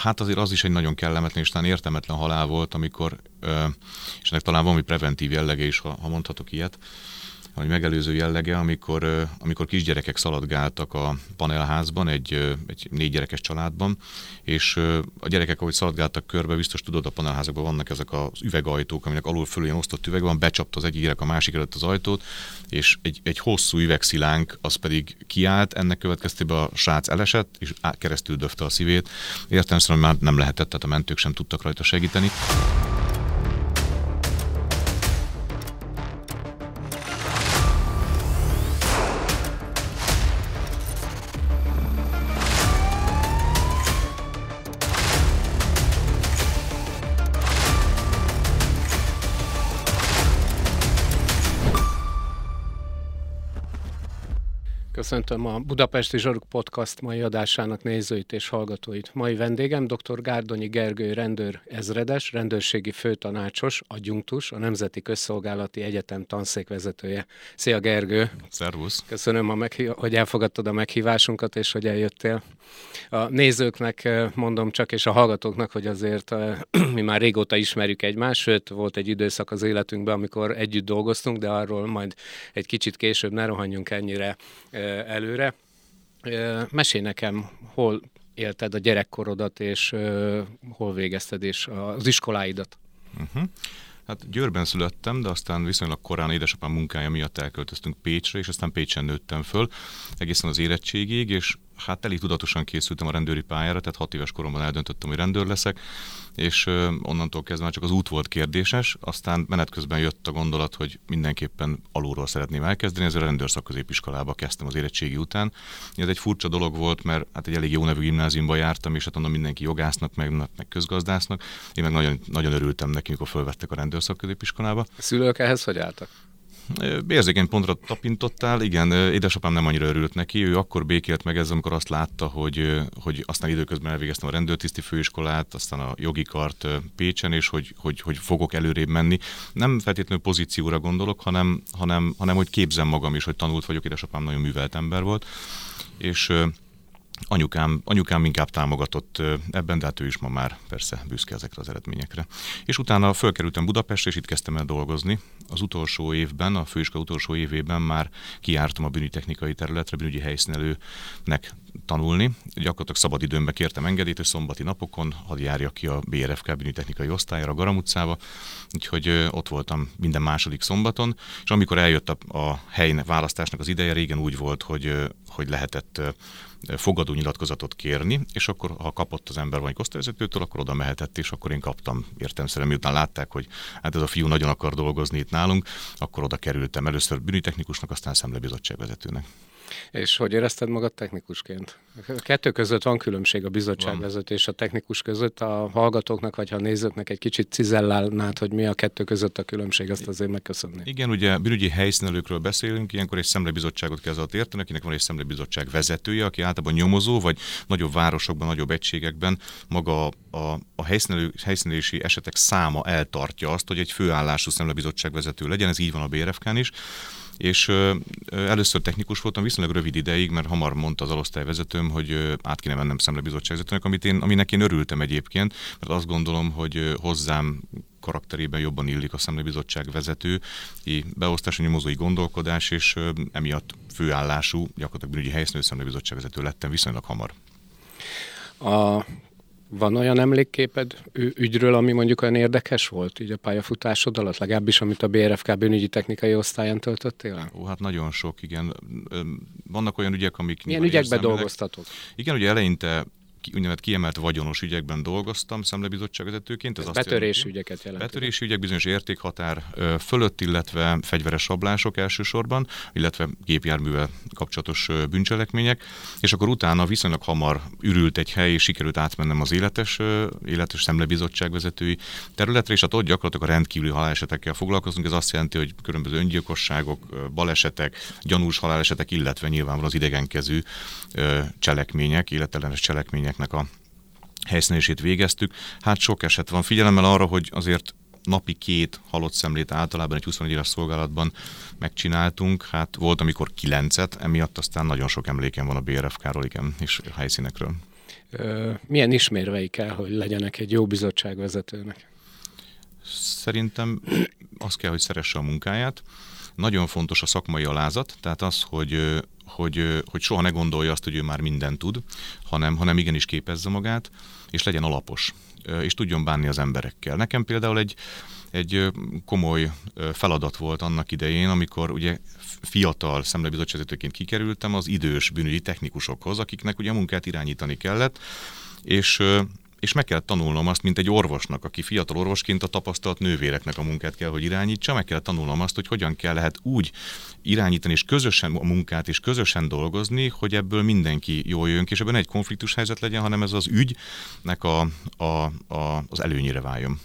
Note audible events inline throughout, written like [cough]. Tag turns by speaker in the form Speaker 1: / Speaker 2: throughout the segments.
Speaker 1: Hát azért az is egy nagyon kellemetlen és talán értelmetlen halál volt, amikor, és ennek talán valami preventív jellege is, ha, ha mondhatok ilyet, vagy megelőző jellege, amikor, amikor kisgyerekek szaladgáltak a panelházban, egy, egy négy gyerekes családban, és a gyerekek, ahogy szaladgáltak körbe, biztos tudod, a panelházakban vannak ezek az üvegajtók, aminek alul fölül ilyen osztott üveg van, becsapta az egyik gyerek a másik előtt az ajtót, és egy, egy hosszú üvegszilánk az pedig kiállt, ennek következtében a srác elesett, és keresztül döfte a szívét. Értelemszerűen már nem lehetett, tehát a mentők sem tudtak rajta segíteni.
Speaker 2: Köszöntöm a Budapesti Zsoruk Podcast mai adásának nézőit és hallgatóit. Mai vendégem dr. Gárdonyi Gergő rendőr ezredes, rendőrségi főtanácsos, adjunktus, a Nemzeti Közszolgálati Egyetem tanszékvezetője. Szia Gergő!
Speaker 1: Szervusz!
Speaker 2: Köszönöm, a meghív- hogy elfogadtad a meghívásunkat és hogy eljöttél. A nézőknek eh, mondom csak, és a hallgatóknak, hogy azért eh, [clears throat] mi már régóta ismerjük egymást, sőt volt egy időszak az életünkben, amikor együtt dolgoztunk, de arról majd egy kicsit később ne rohanjunk ennyire eh, előre. Mesélj nekem, hol élted a gyerekkorodat, és hol végezted és az iskoláidat?
Speaker 1: Uh-huh. Hát Győrben születtem, de aztán viszonylag korán édesapám munkája miatt elköltöztünk Pécsre, és aztán Pécsen nőttem föl egészen az érettségig, és hát elég tudatosan készültem a rendőri pályára, tehát hat éves koromban eldöntöttem, hogy rendőr leszek, és onnantól kezdve már csak az út volt kérdéses, aztán menet közben jött a gondolat, hogy mindenképpen alulról szeretném elkezdeni, ezért a rendőrszakközépiskolába kezdtem az érettségi után. Ez egy furcsa dolog volt, mert hát egy elég jó nevű gimnáziumba jártam, és hát onnan mindenki jogásznak, meg, meg közgazdásznak. Én meg nagyon, nagyon örültem neki, amikor fölvettek a rendőrszakközépiskolába.
Speaker 2: A szülők ehhez hogy álltak?
Speaker 1: Érzékeny pontra tapintottál, igen, édesapám nem annyira örült neki, ő akkor békélt meg ezzel, amikor azt látta, hogy, hogy aztán időközben elvégeztem a rendőrtiszti főiskolát, aztán a jogi kart Pécsen, és hogy, hogy, hogy fogok előrébb menni. Nem feltétlenül pozícióra gondolok, hanem, hanem, hanem hogy képzem magam is, hogy tanult vagyok, édesapám nagyon művelt ember volt, és anyukám, anyukám inkább támogatott ebben, de hát ő is ma már persze büszke ezekre az eredményekre. És utána fölkerültem Budapestre, és itt kezdtem el dolgozni. Az utolsó évben, a főiskola utolsó évében már kiártam a bűnügyi területre, bűnügyi helyszínelőnek tanulni. Gyakorlatilag szabad időmben kértem engedélyt, hogy szombati napokon hadd járjak ki a BRFK bűnügyi osztályra a Garam utcába, úgyhogy ott voltam minden második szombaton, és amikor eljött a, a hely választásnak az ideje, régen úgy volt, hogy, hogy lehetett fogadó nyilatkozatot kérni, és akkor ha kapott az ember vagy osztályvezetőtől, akkor oda mehetett, és akkor én kaptam értelmszerűen, miután látták, hogy hát ez a fiú nagyon akar dolgozni itt nálunk, akkor oda kerültem először bűnitechnikusnak, aztán szemlebizottságvezetőnek.
Speaker 2: És hogy érezted magad technikusként? A kettő között van különbség a bizottságvezető és a technikus között. A hallgatóknak vagy a nézőknek egy kicsit cizellálnád, hogy mi a kettő között a különbség, azt azért megköszönni.
Speaker 1: Igen, ugye bűnügyi helyszínelőkről beszélünk, ilyenkor egy szemlebizottságot kell az érteni, akinek van egy szemlebizottság vezetője, aki általában nyomozó, vagy nagyobb városokban, nagyobb egységekben maga a, a, a helyszínelő, helyszínelési esetek száma eltartja azt, hogy egy főállású szemlebizottság vezető legyen, ez így van a BRFK-n is és először technikus voltam viszonylag rövid ideig, mert hamar mondta az alosztályvezetőm, hogy át kéne mennem szemlebizottságvezetőnek, amit én, aminek én örültem egyébként, mert azt gondolom, hogy hozzám karakterében jobban illik a szemlebizottság vezető, beosztási nyomozói gondolkodás, és emiatt főállású, gyakorlatilag bűnügyi helyszínű szemlebizottság vezető lettem viszonylag hamar.
Speaker 2: A van olyan emlékképed ügyről, ami mondjuk olyan érdekes volt így a pályafutásod alatt, legalábbis amit a BRFK bűnügyi technikai osztályán töltöttél el?
Speaker 1: Ó, hát nagyon sok, igen. Vannak olyan ügyek, amik...
Speaker 2: Milyen ügyekben dolgoztatok?
Speaker 1: Igen, ugye eleinte úgynevezett kiemelt vagyonos ügyekben dolgoztam szemlebizottságvezetőként.
Speaker 2: Ez betörési ügyeket jelent.
Speaker 1: Betörési ügyek bizonyos értékhatár fölött, illetve fegyveres sablások elsősorban, illetve gépjárművel kapcsolatos bűncselekmények, és akkor utána viszonylag hamar ürült egy hely, és sikerült átmennem az életes, életes szemlebizottságvezetői területre, és hát ott gyakorlatilag a rendkívüli halálesetekkel foglalkozunk. Ez azt jelenti, hogy különböző öngyilkosságok, balesetek, gyanús halálesetek, illetve nyilvánvalóan az idegenkezű cselekmények, életellenes cselekmények eseményeknek a helyszínését végeztük. Hát sok eset van. Figyelemmel arra, hogy azért napi két halott szemlét általában egy 21 éves szolgálatban megcsináltunk. Hát volt, amikor kilencet, emiatt aztán nagyon sok emlékem van a BRFK-ról, igen, és a helyszínekről.
Speaker 2: Milyen ismérvei kell, hogy legyenek egy jó bizottságvezetőnek?
Speaker 1: Szerintem az kell, hogy szeresse a munkáját. Nagyon fontos a szakmai alázat, tehát az, hogy, hogy, hogy soha ne gondolja azt, hogy ő már mindent tud, hanem, hanem igenis képezze magát, és legyen alapos, és tudjon bánni az emberekkel. Nekem például egy, egy komoly feladat volt annak idején, amikor ugye fiatal szemlebizottságvezetőként kikerültem az idős bűnügyi technikusokhoz, akiknek ugye a munkát irányítani kellett, és és meg kell tanulnom azt, mint egy orvosnak, aki fiatal orvosként a tapasztalt nővéreknek a munkát kell, hogy irányítsa, meg kell tanulnom azt, hogy hogyan kell lehet úgy irányítani és közösen a munkát és közösen dolgozni, hogy ebből mindenki jól jön, és ebben egy konfliktus helyzet legyen, hanem ez az ügynek a, a, a, az előnyére váljon.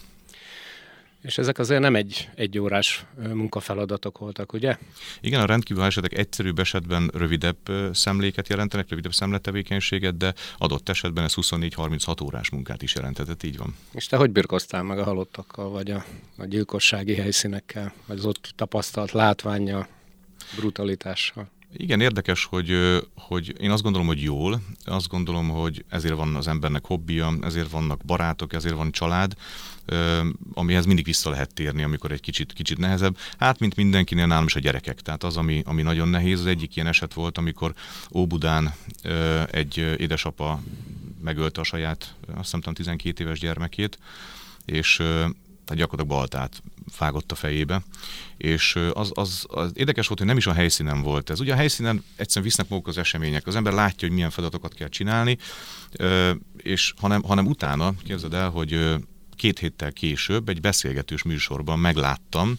Speaker 2: És ezek azért nem egy, egy órás munkafeladatok voltak, ugye?
Speaker 1: Igen, a rendkívül esetek egyszerűbb esetben rövidebb szemléket jelentenek, rövidebb szemletevékenységet, de adott esetben ez 24-36 órás munkát is jelenthetett, így van.
Speaker 2: És te hogy birkoztál meg a halottakkal, vagy a, a gyilkossági helyszínekkel, vagy az ott tapasztalt látványa, brutalitással?
Speaker 1: Igen, érdekes, hogy, hogy én azt gondolom, hogy jól, azt gondolom, hogy ezért van az embernek hobbija, ezért vannak barátok, ezért van család, amihez mindig vissza lehet térni, amikor egy kicsit, kicsit nehezebb. Hát, mint mindenkinél nálam is a gyerekek. Tehát az, ami, ami nagyon nehéz, az egyik ilyen eset volt, amikor Óbudán egy édesapa megölte a saját, azt hiszem 12 éves gyermekét, és tehát gyakorlatilag baltát fágott a fejébe. És az, az, az érdekes volt, hogy nem is a helyszínen volt ez. Ugye a helyszínen egyszerűen visznek maguk az események. Az ember látja, hogy milyen feladatokat kell csinálni, és hanem, hanem utána, képzeld el, hogy két héttel később egy beszélgetős műsorban megláttam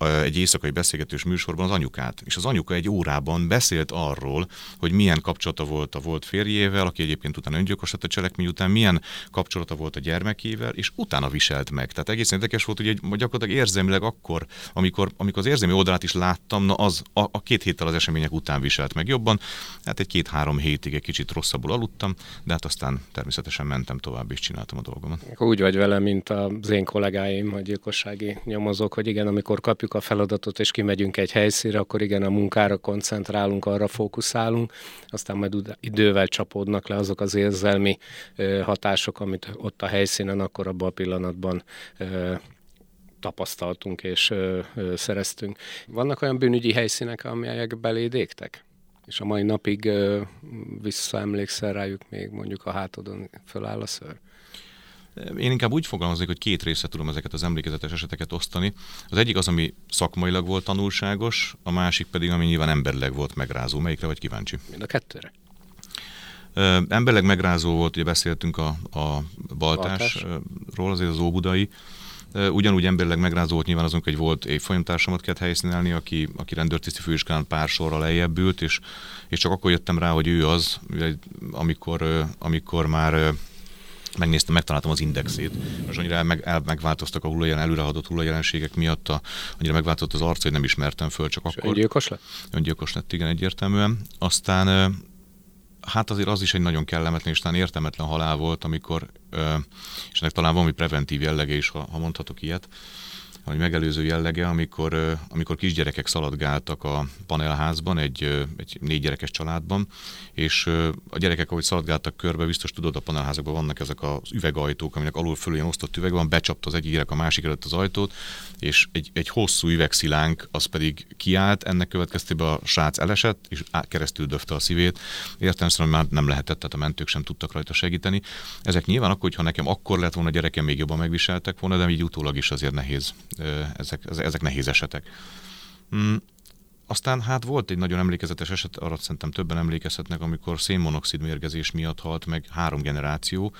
Speaker 1: egy éjszakai beszélgetős műsorban az anyukát. És az anyuka egy órában beszélt arról, hogy milyen kapcsolata volt a volt férjével, aki egyébként utána öngyilkos lett a cselekmény után, milyen kapcsolata volt a gyermekével, és utána viselt meg. Tehát egészen érdekes volt, hogy egy, gyakorlatilag érzelmileg akkor, amikor, amikor az érzelmi oldalát is láttam, na az a, a két héttel az események után viselt meg jobban. Hát egy két-három hétig egy kicsit rosszabbul aludtam, de hát aztán természetesen mentem tovább és csináltam a dolgomat.
Speaker 2: Úgy vagy vele, mint az én kollégáim, a gyilkossági nyomozók, hogy igen, amikor kapjuk a feladatot, és kimegyünk egy helyszínre, akkor igen, a munkára koncentrálunk, arra fókuszálunk, aztán majd idővel csapódnak le azok az érzelmi hatások, amit ott a helyszínen akkor abban a pillanatban tapasztaltunk és szereztünk. Vannak olyan bűnügyi helyszínek, amelyek belédégtek? És a mai napig ö, visszaemlékszel rájuk még mondjuk a hátodon föláll a ször?
Speaker 1: Én inkább úgy fogalmaznék, hogy két részre tudom ezeket az emlékezetes eseteket osztani. Az egyik az, ami szakmailag volt tanulságos, a másik pedig, ami nyilván emberleg volt megrázó. Melyikre vagy kíváncsi?
Speaker 2: Mind a kettőre.
Speaker 1: Emberleg megrázó volt, ugye beszéltünk a, a baltásról, azért az óbudai. Ugyanúgy emberleg megrázó volt nyilván azon, hogy volt egy folyamtársamat kellett helyszínelni, aki, aki rendőrtiszti főiskán pár sorra lejjebb ült, és, és csak akkor jöttem rá, hogy ő az, amikor, amikor már megnéztem, megtaláltam az indexét. Most annyira el, meg, el, megváltoztak a hullajelen, előrehatott hullajjelenségek miatt, a, annyira megváltozott az arc, hogy nem ismertem föl, csak És akkor...
Speaker 2: Öngyilkos lett?
Speaker 1: Öngyilkos lett, igen, egyértelműen. Aztán hát azért az is egy nagyon kellemetlen és talán értelmetlen halál volt, amikor, és ennek talán valami preventív jellege is, ha, ha mondhatok ilyet, vagy megelőző jellege, amikor, amikor kisgyerekek szaladgáltak a panelházban, egy, egy négy gyerekes családban, és a gyerekek, ahogy szaladgáltak körbe, biztos tudod, a panelházakban vannak ezek az üvegajtók, aminek alul fölül ilyen osztott üveg van, becsapta az egyik gyerek a másik előtt az ajtót, és egy, egy hosszú üvegszilánk az pedig kiállt, ennek következtében a srác elesett, és keresztül döfte a szívét. Értelemszerűen már nem lehetett, tehát a mentők sem tudtak rajta segíteni. Ezek nyilván akkor, hogyha nekem akkor lett volna a gyerekem, még jobban megviseltek volna, de így utólag is azért nehéz ezek, ezek nehéz esetek. Mm. Aztán hát volt egy nagyon emlékezetes eset, arra szerintem többen emlékezhetnek, amikor szénmonoxid mérgezés miatt halt meg három generáció,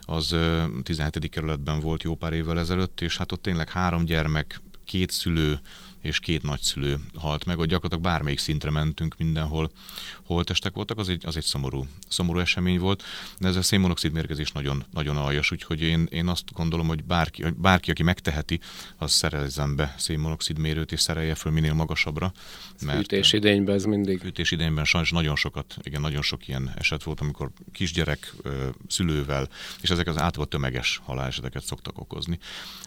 Speaker 1: az 17. kerületben volt jó pár évvel ezelőtt, és hát ott tényleg három gyermek, két szülő, és két nagyszülő halt meg, hogy gyakorlatilag bármelyik szintre mentünk, mindenhol holtestek voltak, az egy, az egy szomorú, szomorú esemény volt, de ez a szénmonoxid mérgezés nagyon, nagyon aljas, úgyhogy én, én azt gondolom, hogy bárki, bárki, aki megteheti, az szerezzen be szénmonoxid mérőt, és szerelje föl minél magasabbra.
Speaker 2: Mert fűtés idényben ez mindig.
Speaker 1: Fűtés idényben sajnos nagyon sokat, igen, nagyon sok ilyen eset volt, amikor kisgyerek szülővel, és ezek az általában tömeges haláleseteket szoktak okozni.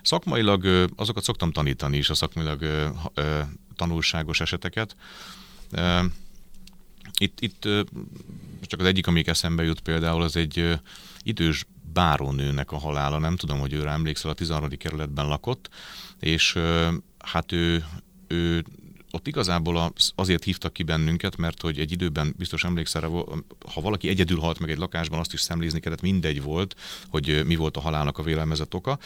Speaker 1: Szakmailag azokat szoktam tanítani is, a szakmailag tanulságos eseteket. itt, itt csak az egyik, amik eszembe jut például, az egy idős bárónőnek a halála, nem tudom, hogy őre emlékszel, a 13. kerületben lakott, és hát ő, ő ott igazából azért hívtak ki bennünket, mert hogy egy időben biztos emlékszel, ha valaki egyedül halt meg egy lakásban, azt is szemlézni kellett, mindegy volt, hogy mi volt a halálnak a vélelmezett oka.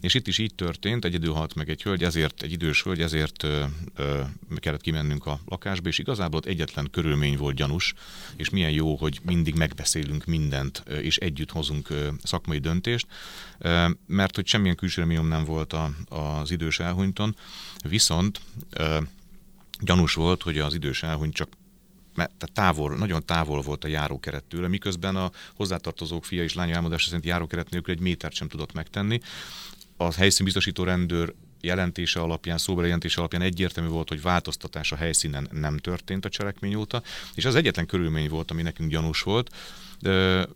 Speaker 1: És itt is így történt, egyedül halt meg egy hölgy, ezért egy idős hölgy, ezért ö, ö, kellett kimennünk a lakásba, és igazából ott egyetlen körülmény volt gyanús, és milyen jó, hogy mindig megbeszélünk mindent, és együtt hozunk szakmai döntést, mert hogy semmilyen külső nem volt a, az idős elhunyton, viszont gyanús volt, hogy az idős elhunyt csak mert távol, nagyon távol volt a járókeret tőle, miközben a hozzátartozók fia és lánya elmondása szerint járókeret nélkül egy métert sem tudott megtenni. A helyszínbiztosító rendőr jelentése alapján, szóbeli jelentése alapján egyértelmű volt, hogy változtatás a helyszínen nem történt a cselekmény óta, és az egyetlen körülmény volt, ami nekünk gyanús volt. De,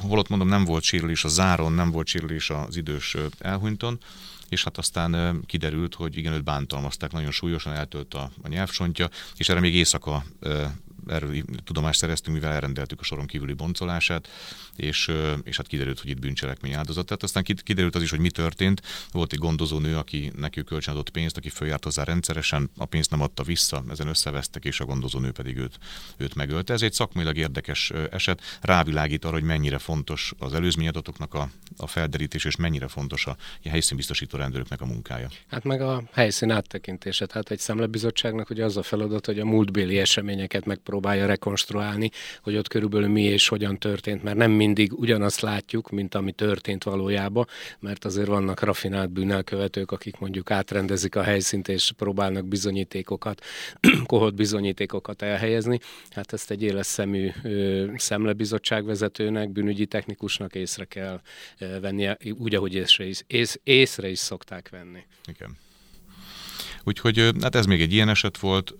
Speaker 1: holott mondom, nem volt sérülés a záron, nem volt sérülés az idős elhunyton, és hát aztán kiderült, hogy igen, őt bántalmazták, nagyon súlyosan eltölt a, a nyelvsontja, és erre még éjszaka erről tudomást szereztünk, mivel elrendeltük a soron kívüli boncolását, és, és hát kiderült, hogy itt bűncselekmény áldozat. Tehát aztán kiderült az is, hogy mi történt. Volt egy gondozó nő, aki neki kölcsönadott pénzt, aki följárt hozzá rendszeresen, a pénzt nem adta vissza, ezen összevesztek, és a gondozó nő pedig őt, őt megölte. Ez egy szakmailag érdekes eset, rávilágít arra, hogy mennyire fontos az előzményadatoknak a, a felderítés, és mennyire fontos a, a helyszínbiztosító rendőröknek a munkája.
Speaker 2: Hát meg a helyszín áttekintése. Tehát egy szemlebizottságnak ugye az a feladat, hogy a múltbéli eseményeket megpróbálja próbálja rekonstruálni, hogy ott körülbelül mi és hogyan történt, mert nem mindig ugyanazt látjuk, mint ami történt valójában, mert azért vannak rafinált bűnelkövetők, akik mondjuk átrendezik a helyszínt és próbálnak bizonyítékokat, [clears throat] kohott bizonyítékokat elhelyezni. Hát ezt egy éles szemű szemlebizottság vezetőnek, bűnügyi technikusnak észre kell vennie, úgy, ahogy észre is, ész, észre is szokták venni.
Speaker 1: Igen. Úgyhogy hát ez még egy ilyen eset volt.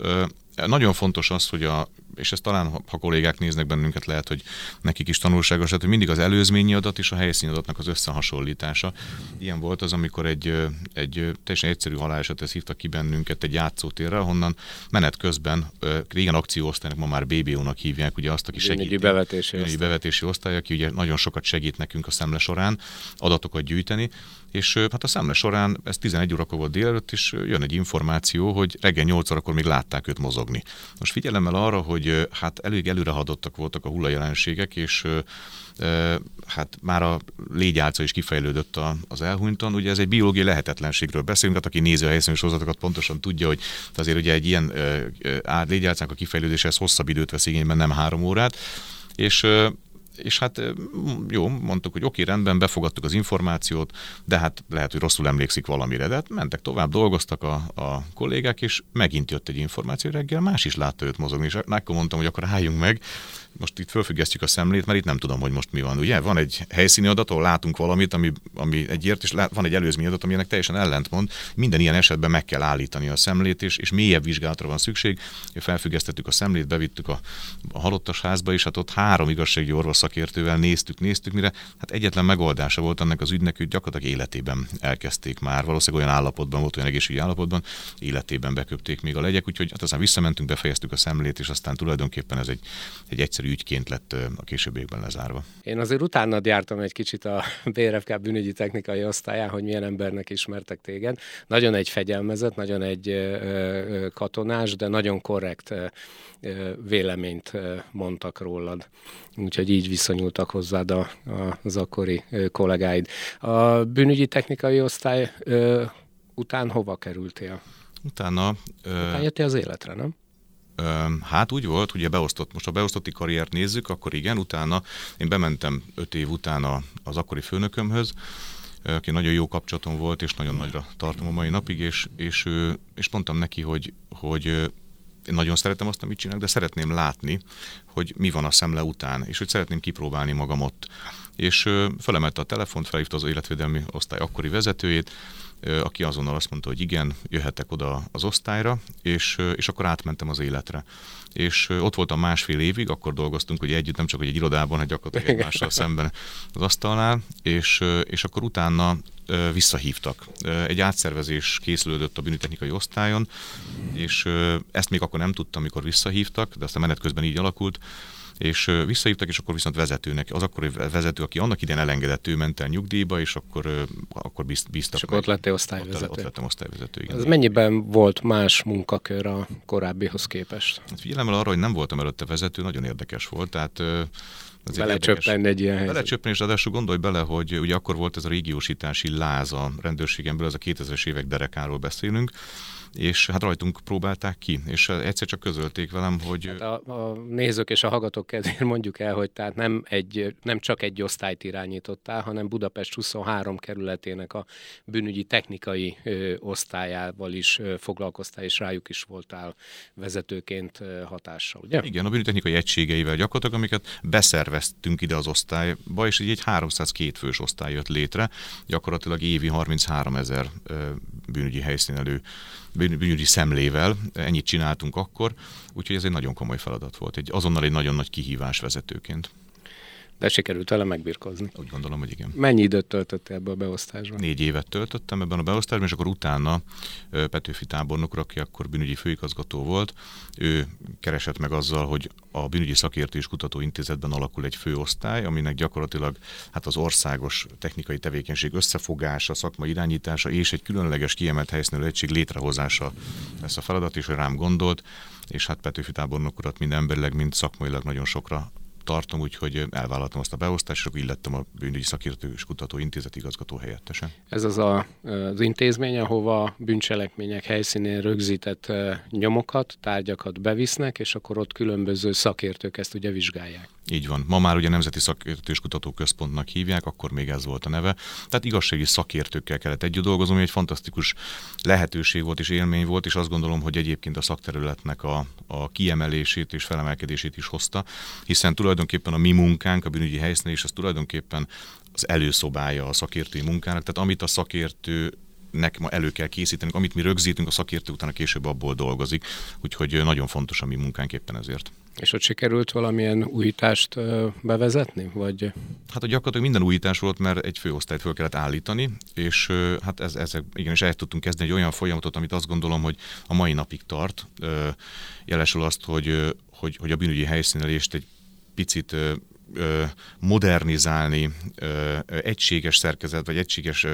Speaker 1: Nagyon fontos az, hogy a és ezt talán, ha kollégák néznek bennünket, lehet, hogy nekik is tanulságos, tehát, hogy mindig az előzményi adat és a helyszíni adatnak az összehasonlítása. Ilyen volt az, amikor egy, egy teljesen egyszerű halálesethez hívtak ki bennünket egy játszótérre, ahonnan menet közben, régen akcióosztálynak, ma már BBO-nak hívják, ugye azt, aki segít.
Speaker 2: Egy bevetési, osztály.
Speaker 1: bevetési osztály, aki ugye nagyon sokat segít nekünk a szemle során adatokat gyűjteni, és hát a szemle során, ez 11 órakor volt délelőtt, és jön egy információ, hogy reggel 8 órakor még látták őt mozogni. Most figyelemmel arra, hogy hát elég előrehadottak voltak a hullajelenségek, és hát már a légyálca is kifejlődött az elhunyton. Ugye ez egy biológiai lehetetlenségről beszélünk, tehát aki nézi a helyszíni sorozatokat pontosan tudja, hogy azért ugye egy ilyen légyálcának a kifejlődése ez hosszabb időt vesz igényben, nem három órát, és és hát jó, mondtuk, hogy oké, rendben, befogadtuk az információt, de hát lehet, hogy rosszul emlékszik valamire. De hát mentek tovább, dolgoztak a, a kollégák, és megint jött egy információ reggel, más is látta őt mozogni, és akkor mondtam, hogy akkor álljunk meg, most itt fölfüggesztjük a szemlét, mert itt nem tudom, hogy most mi van. Ugye van egy helyszíni adat, ahol látunk valamit, ami, ami egyért, és lát, van egy előzmény adat, ami ennek teljesen ellentmond. Minden ilyen esetben meg kell állítani a szemlét, és, és mélyebb vizsgálatra van szükség. Felfüggesztettük a szemlét, bevittük a, a halottas házba, és hát ott három igazsági orvos szakértővel néztük, néztük, mire hát egyetlen megoldása volt ennek az ügynek, hogy gyakorlatilag életében elkezdték már. Valószínűleg olyan állapotban volt, olyan egészségügyi állapotban, életében beköpték még a legyek, úgyhogy hát aztán visszamentünk, befejeztük a szemlét, és aztán tulajdonképpen ez egy, egy egyszerű ügyként lett a későbbiekben lezárva.
Speaker 2: Én azért utána jártam egy kicsit a [laughs] BRFK bűnügyi technikai osztályán, hogy milyen embernek ismertek téged. Nagyon egy fegyelmezett, nagyon egy katonás, de nagyon korrekt véleményt mondtak rólad. Úgyhogy így viszonyultak hozzád a, a, az akkori kollégáid. A bűnügyi technikai osztály után hova kerültél?
Speaker 1: Utána...
Speaker 2: Utána jöttél az életre, nem?
Speaker 1: Hát úgy volt, ugye beosztott, most a beosztotti karriert nézzük, akkor igen, utána én bementem öt év utána az akkori főnökömhöz, aki nagyon jó kapcsolatom volt, és nagyon nagyra tartom a mai napig, és, és, és mondtam neki, hogy, hogy én nagyon szeretem azt, amit csinálok, de szeretném látni, hogy mi van a szemle után, és hogy szeretném kipróbálni magam ott. és felemelte a telefont, felhívta az életvédelmi osztály akkori vezetőjét, aki azonnal azt mondta, hogy igen, jöhetek oda az osztályra, és, és akkor átmentem az életre. És ott voltam másfél évig, akkor dolgoztunk hogy együtt, nem csak hogy egy irodában, hanem gyakorlatilag egymással szemben az asztalnál, és, és akkor utána visszahívtak. Egy átszervezés készülődött a bűnütechnikai osztályon, és ezt még akkor nem tudtam, amikor visszahívtak, de aztán menet közben így alakult, és visszahívtak, és akkor viszont vezetőnek, az akkori vezető, aki annak idején elengedett, ő ment el nyugdíjba, és akkor, akkor bíztak
Speaker 2: És akkor ott lettél osztályvezető.
Speaker 1: Ott, ott lettem osztályvezető, igen.
Speaker 2: Ez mennyiben volt más munkakör a korábbihoz képest?
Speaker 1: Hát figyelemmel arra, hogy nem voltam előtte vezető, nagyon érdekes volt, tehát
Speaker 2: Belecsöppenni egy ilyen helyzet.
Speaker 1: Belecsöppenni, és ráadásul gondolj bele, hogy ugye akkor volt ez a régiósítási láz a rendőrségemből, ez a 2000-es évek derekáról beszélünk, és hát rajtunk próbálták ki, és egyszer csak közölték velem, hogy...
Speaker 2: Hát a, a nézők és a hallgatók kedvéért [laughs] mondjuk el, hogy tehát nem, egy, nem csak egy osztályt irányítottál, hanem Budapest 23 kerületének a bűnügyi technikai ö, osztályával is ö, foglalkoztál, és rájuk is voltál vezetőként ö, hatással, ugye?
Speaker 1: Igen, a bűnügyi egységeivel gyakorlatilag, amiket beszerveztünk ide az osztályba, és így egy 302 fős osztály jött létre, gyakorlatilag évi 33 ezer bűnügyi helyszínelő bűnügyi szemlével, ennyit csináltunk akkor, úgyhogy ez egy nagyon komoly feladat volt, egy azonnal egy nagyon nagy kihívás vezetőként.
Speaker 2: De sikerült vele megbirkozni.
Speaker 1: Úgy gondolom, hogy igen.
Speaker 2: Mennyi időt töltöttél ebbe a beosztásban?
Speaker 1: Négy évet töltöttem ebben a beosztásban, és akkor utána Petőfi tábornok, aki akkor bűnügyi főigazgató volt, ő keresett meg azzal, hogy a Bűnügyi Szakértő és Kutatóintézetben alakul egy főosztály, aminek gyakorlatilag hát az országos technikai tevékenység összefogása, szakmai irányítása és egy különleges kiemelt helyszínű egység létrehozása lesz a feladat, és rám gondolt, és hát Petőfi tábornok urat mind emberileg, mind szakmailag nagyon sokra tartom, úgyhogy elvállaltam azt a beosztást, és akkor illettem a bűnügyi szakértő és kutató intézet igazgató helyettese.
Speaker 2: Ez az a, az intézmény, ahova bűncselekmények helyszínén rögzített nyomokat, tárgyakat bevisznek, és akkor ott különböző szakértők ezt ugye vizsgálják.
Speaker 1: Így van. Ma már ugye Nemzeti Szakértő és Kutatóközpontnak hívják, akkor még ez volt a neve. Tehát igazsági szakértőkkel kellett együtt dolgozni, ami egy fantasztikus lehetőség volt és élmény volt, és azt gondolom, hogy egyébként a szakterületnek a, a kiemelését és felemelkedését is hozta, hiszen tulajdonképpen a mi munkánk, a bűnügyi helyszínen és az tulajdonképpen az előszobája a szakértői munkának, tehát amit a szakértő nek ma elő kell készíteni, amit mi rögzítünk, a szakértő utána később abból dolgozik, úgyhogy nagyon fontos a mi munkánk éppen ezért.
Speaker 2: És ott sikerült valamilyen újítást bevezetni? Vagy?
Speaker 1: Hát a gyakorlatilag minden újítás volt, mert egy főosztályt föl kellett állítani, és hát ez, ezek, igen, és el tudtunk kezdeni egy olyan folyamatot, amit azt gondolom, hogy a mai napig tart. Jelesül azt, hogy, hogy, hogy a bűnügyi helyszínelést egy picit modernizálni, egységes szerkezet, vagy egységes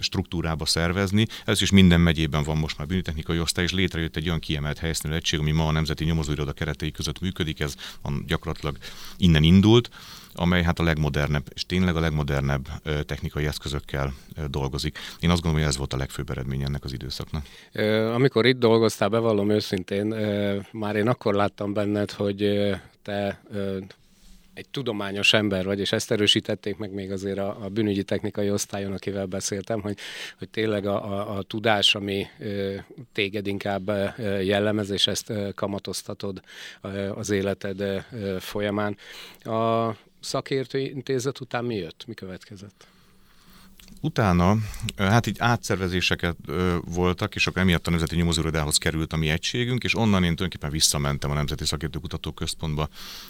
Speaker 1: struktúrába szervezni. Ez is minden megyében van most már bűnitechnikai osztály, és létrejött egy olyan kiemelt helyszínű egység, ami ma a Nemzeti Nyomozóiroda keretei között működik, ez gyakorlatilag innen indult amely hát a legmodernebb, és tényleg a legmodernebb technikai eszközökkel dolgozik. Én azt gondolom, hogy ez volt a legfőbb eredmény ennek az időszaknak.
Speaker 2: Amikor itt dolgoztál, bevallom őszintén, már én akkor láttam benned, hogy te egy tudományos ember vagy, és ezt erősítették meg még azért a, a bűnügyi technikai osztályon, akivel beszéltem, hogy, hogy tényleg a, a, a tudás, ami ö, téged inkább ö, jellemez, és ezt ö, kamatoztatod ö, az életed ö, folyamán. A szakértő intézet után mi jött? Mi következett?
Speaker 1: Utána, hát így átszervezéseket voltak, és akkor emiatt a Nemzeti Nyomozóirodához került a mi egységünk, és onnan én tulajdonképpen visszamentem a Nemzeti Szakértő Kutatóközpontba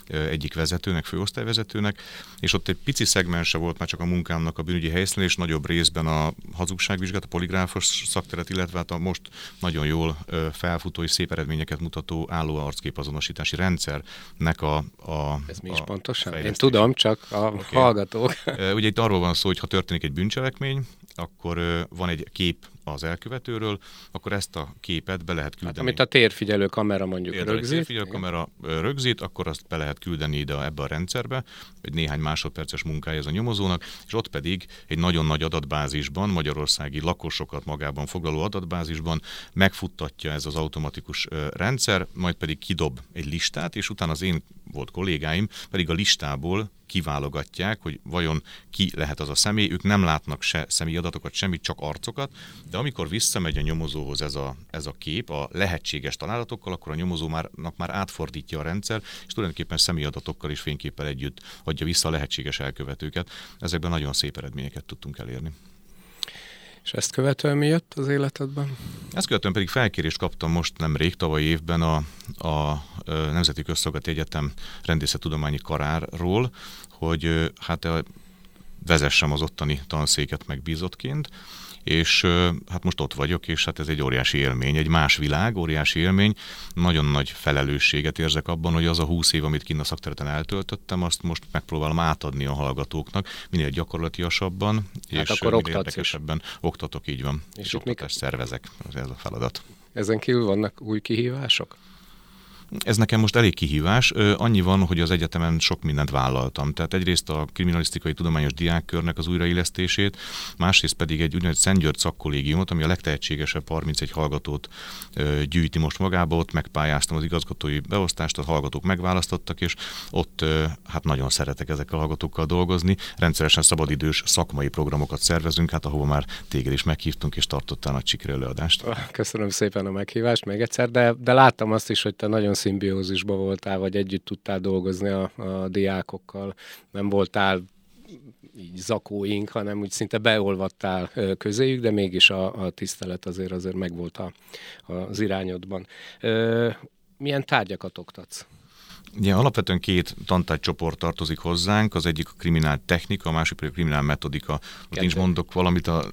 Speaker 1: ö, egyik vezetőnek, főosztályvezetőnek, és ott egy pici szegmense volt már csak a munkámnak a bűnügyi helyszínen, és nagyobb részben a hazugságvizsgát, a poligráfos szakteret, illetve hát a most nagyon jól felfutó és szép eredményeket mutató álló arcképazonosítási rendszernek a, a
Speaker 2: Ez mi is a pontosan? Én tudom, csak a okay. hallgatók.
Speaker 1: Ugye itt arról van szó, hogy ha történik egy bűncselekmény, cselekmény, akkor van egy kép az elkövetőről, akkor ezt a képet be lehet hát, küldeni.
Speaker 2: Hát, amit a térfigyelő kamera mondjuk
Speaker 1: Például rögzít. A térfigyelő kamera rögzít, akkor azt be lehet küldeni ide ebbe a rendszerbe, egy néhány másodperces munkája ez a nyomozónak, és ott pedig egy nagyon nagy adatbázisban, magyarországi lakosokat magában foglaló adatbázisban megfuttatja ez az automatikus rendszer, majd pedig kidob egy listát, és utána az én volt kollégáim pedig a listából kiválogatják, hogy vajon ki lehet az a személy, ők nem látnak se személyadatokat, semmit, csak arcokat, de amikor visszamegy a nyomozóhoz ez a, ez a kép a lehetséges találatokkal, akkor a nyomozónak már átfordítja a rendszer, és tulajdonképpen személyadatokkal és fényképpel együtt adja vissza a lehetséges elkövetőket. Ezekben nagyon szép eredményeket tudtunk elérni.
Speaker 2: És ezt követően mi jött az életedben?
Speaker 1: Ezt követően pedig felkérést kaptam most nemrég, tavaly évben a, a Nemzeti Közszolgálati Egyetem rendészettudományi karárról, hogy hát vezessem az ottani tanszéket megbízottként, és hát most ott vagyok, és hát ez egy óriási élmény, egy más világ, óriási élmény, nagyon nagy felelősséget érzek abban, hogy az a húsz év, amit kinn a szakterületen eltöltöttem, azt most megpróbálom átadni a hallgatóknak, minél gyakorlatiasabban, hát és akkor minél érdekesebben is. oktatok, így van, és, és oktatást mik... szervezek, ez a feladat.
Speaker 2: Ezen kívül vannak új kihívások?
Speaker 1: Ez nekem most elég kihívás. Annyi van, hogy az egyetemen sok mindent vállaltam. Tehát egyrészt a kriminalisztikai tudományos diákkörnek az újraélesztését, másrészt pedig egy úgynevezett Szent György szakkollégiumot, ami a legtehetségesebb 31 hallgatót gyűjti most magába. Ott megpályáztam az igazgatói beosztást, a hallgatók megválasztottak, és ott hát nagyon szeretek ezekkel a hallgatókkal dolgozni. Rendszeresen szabadidős szakmai programokat szervezünk, hát ahova már téged is meghívtunk, és tartottál nagy sikre előadást.
Speaker 2: Köszönöm szépen a meghívást még egyszer, de, de láttam azt is, hogy te nagyon szimbiózisba voltál, vagy együtt tudtál dolgozni a, a diákokkal, nem voltál így zakóink, hanem úgy szinte beolvattál közéjük, de mégis a, a tisztelet azért azért megvolt a, az irányodban. Milyen tárgyakat oktatsz?
Speaker 1: Ugye alapvetően két tantárgycsoport tartozik hozzánk, az egyik a kriminál technika, a másik pedig a kriminál metodika. Most nincs mondok valamit a,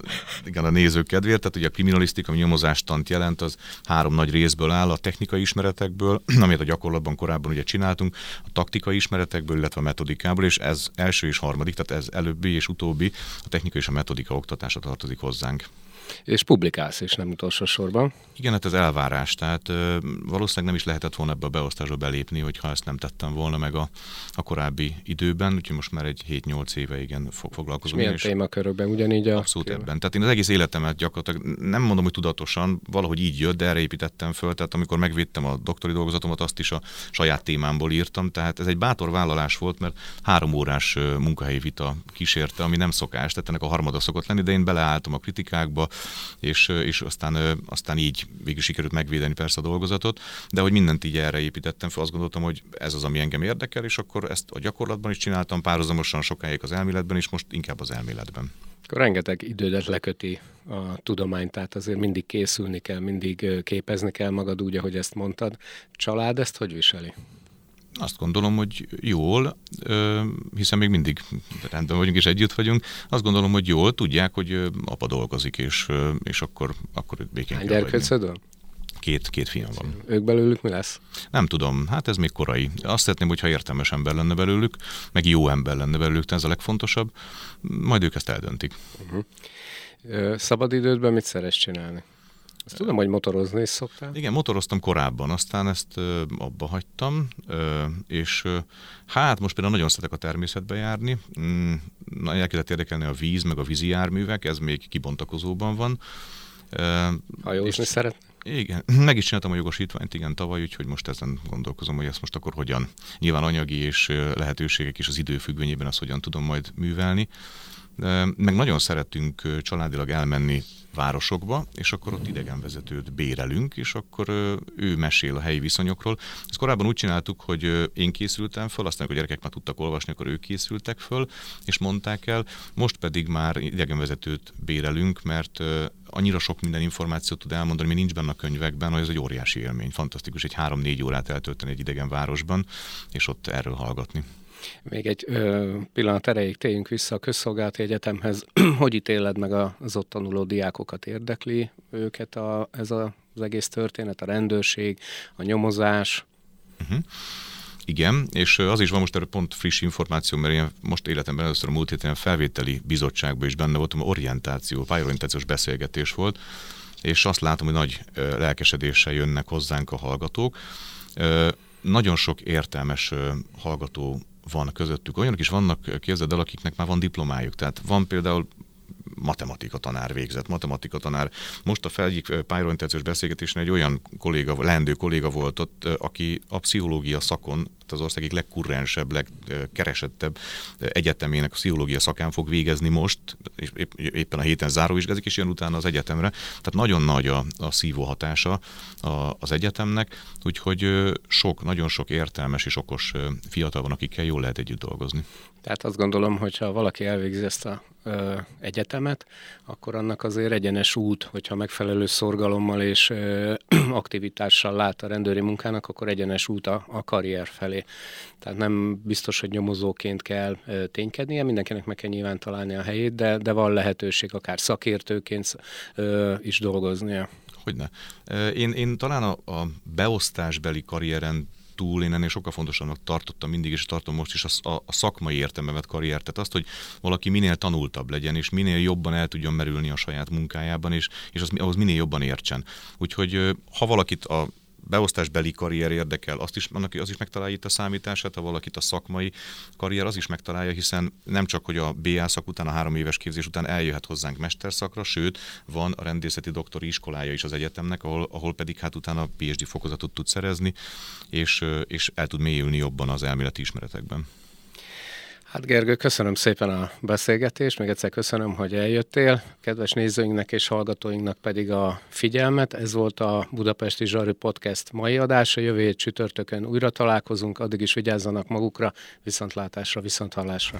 Speaker 1: igen, a nézők kedvéért, tehát ugye a kriminalisztika, a nyomozástant jelent, az három nagy részből áll, a technikai ismeretekből, [clears throat] amit a gyakorlatban korábban ugye csináltunk, a taktikai ismeretekből, illetve a metodikából, és ez első és harmadik, tehát ez előbbi és utóbbi, a technika és a metodika oktatása tartozik hozzánk.
Speaker 2: És publikálsz is, nem utolsó sorban.
Speaker 1: Igen, hát ez elvárás, tehát ö, valószínűleg nem is lehetett volna ebbe a beosztásba belépni, hogyha ezt nem tettem volna meg a, a korábbi időben, úgyhogy most már egy 7-8 éve igen fog foglalkozom.
Speaker 2: És milyen témakörökben ugyanígy a...
Speaker 1: Abszolút kérve. ebben. Tehát én az egész életemet gyakorlatilag nem mondom, hogy tudatosan, valahogy így jött, de erre építettem föl, tehát amikor megvédtem a doktori dolgozatomat, azt is a saját témámból írtam, tehát ez egy bátor vállalás volt, mert három órás munkahelyi vita kísérte, ami nem szokás, tehát ennek a harmada szokott lenni, de én beleálltam a kritikákba, és, és aztán, aztán így végül sikerült megvédeni persze a dolgozatot, de hogy mindent így erre építettem fel, azt gondoltam, hogy ez az, ami engem érdekel, és akkor ezt a gyakorlatban is csináltam, párhuzamosan sokáig az elméletben, és most inkább az elméletben.
Speaker 2: Akkor rengeteg idődet leköti a tudomány, tehát azért mindig készülni kell, mindig képezni kell magad úgy, ahogy ezt mondtad. Család ezt hogy viseli?
Speaker 1: Azt gondolom, hogy jól, hiszen még mindig rendben vagyunk és együtt vagyunk. Azt gondolom, hogy jól tudják, hogy apa dolgozik, és, és akkor, akkor békén
Speaker 2: Hány gyerkőcöd van?
Speaker 1: Két, két fiam van.
Speaker 2: Ők belőlük mi lesz?
Speaker 1: Nem tudom, hát ez még korai. Azt szeretném, hogyha értelmes ember lenne belőlük, meg jó ember lenne belőlük, ez a legfontosabb. Majd ők ezt eldöntik.
Speaker 2: Uh-huh. Szabadidődben mit szeretsz csinálni? Azt tudom, hogy motorozni is szoktál.
Speaker 1: Igen, motoroztam korábban, aztán ezt ö, abba hagytam, ö, és ö, hát most például nagyon szeretek a természetbe járni. Mm, el kellett érdekelni a víz, meg a vízi járművek, ez még kibontakozóban van.
Speaker 2: Hajózni szeret?
Speaker 1: Igen, [clears throat] meg is csináltam a jogosítványt, igen, tavaly, úgyhogy most ezen gondolkozom, hogy ezt most akkor hogyan, nyilván anyagi és lehetőségek és az idő függvényében azt hogyan tudom majd művelni. Meg nagyon szeretünk családilag elmenni városokba, és akkor ott idegenvezetőt bérelünk, és akkor ő mesél a helyi viszonyokról. Ezt korábban úgy csináltuk, hogy én készültem föl, aztán, hogy a gyerekek már tudtak olvasni, akkor ők készültek föl, és mondták el. Most pedig már idegenvezetőt bérelünk, mert annyira sok minden információt tud elmondani, mi nincs benne a könyvekben, hogy ez egy óriási élmény. Fantasztikus egy három-négy órát eltölteni egy idegen városban, és ott erről hallgatni.
Speaker 2: Még egy ö, pillanat erejéig térjünk vissza a közszolgálati egyetemhez. [clears throat] hogy ítéled meg az ott tanuló diákokat? Érdekli őket a, ez a, az egész történet, a rendőrség, a nyomozás?
Speaker 1: Uh-huh. Igen, és az is van most erről pont friss információ, mert én most életemben először a múlt héten felvételi bizottságban is benne voltam, orientáció, pályorientációs beszélgetés volt, és azt látom, hogy nagy lelkesedéssel jönnek hozzánk a hallgatók. Nagyon sok értelmes hallgató van közöttük. Olyanok is vannak, képzeld el, akiknek már van diplomájuk. Tehát van például matematika tanár végzett, matematika tanár. Most a egyik pályorientációs beszélgetésen egy olyan kolléga, leendő kolléga volt ott, aki a pszichológia szakon az ország egyik legkurrensebb, legkeresettebb egyetemének a pszichológia szakán fog végezni most, és éppen a héten záróvizsgázik, és jön utána az egyetemre. Tehát nagyon nagy a, a szívó hatása a, az egyetemnek, úgyhogy sok, nagyon sok értelmes és okos fiatal van, akikkel jól lehet együtt dolgozni.
Speaker 2: Tehát azt gondolom, hogy ha valaki elvégzi ezt a egyetemet, akkor annak azért egyenes út, hogyha megfelelő szorgalommal és [clears throat] aktivitással lát a rendőri munkának, akkor egyenes út a, a karrier felé. Tehát nem biztos, hogy nyomozóként kell ténykednie, mindenkinek meg kell nyilván találni a helyét, de, de van lehetőség akár szakértőként is dolgoznia.
Speaker 1: Hogyne. Én, én talán a, a beosztásbeli karrieren túl én ennél sokkal fontosabbnak tartottam mindig, és tartom most is a, a, szakmai értelmemet karriert. Tehát azt, hogy valaki minél tanultabb legyen, és minél jobban el tudjon merülni a saját munkájában, és, és az, ahhoz minél jobban értsen. Úgyhogy ha valakit a beosztásbeli karrier érdekel, azt is, annak, az is megtalálja itt a számítását, ha valakit a szakmai karrier, az is megtalálja, hiszen nem csak, hogy a BA szak után, a három éves képzés után eljöhet hozzánk mesterszakra, sőt, van a rendészeti doktori iskolája is az egyetemnek, ahol, ahol pedig hát utána PhD fokozatot tud szerezni, és, és el tud mélyülni jobban az elméleti ismeretekben.
Speaker 2: Hát Gergő, köszönöm szépen a beszélgetést, még egyszer köszönöm, hogy eljöttél. Kedves nézőinknek és hallgatóinknak pedig a figyelmet. Ez volt a Budapesti Zsarű Podcast mai adása. Jövő hét csütörtökön újra találkozunk, addig is vigyázzanak magukra, viszontlátásra, viszonthallásra.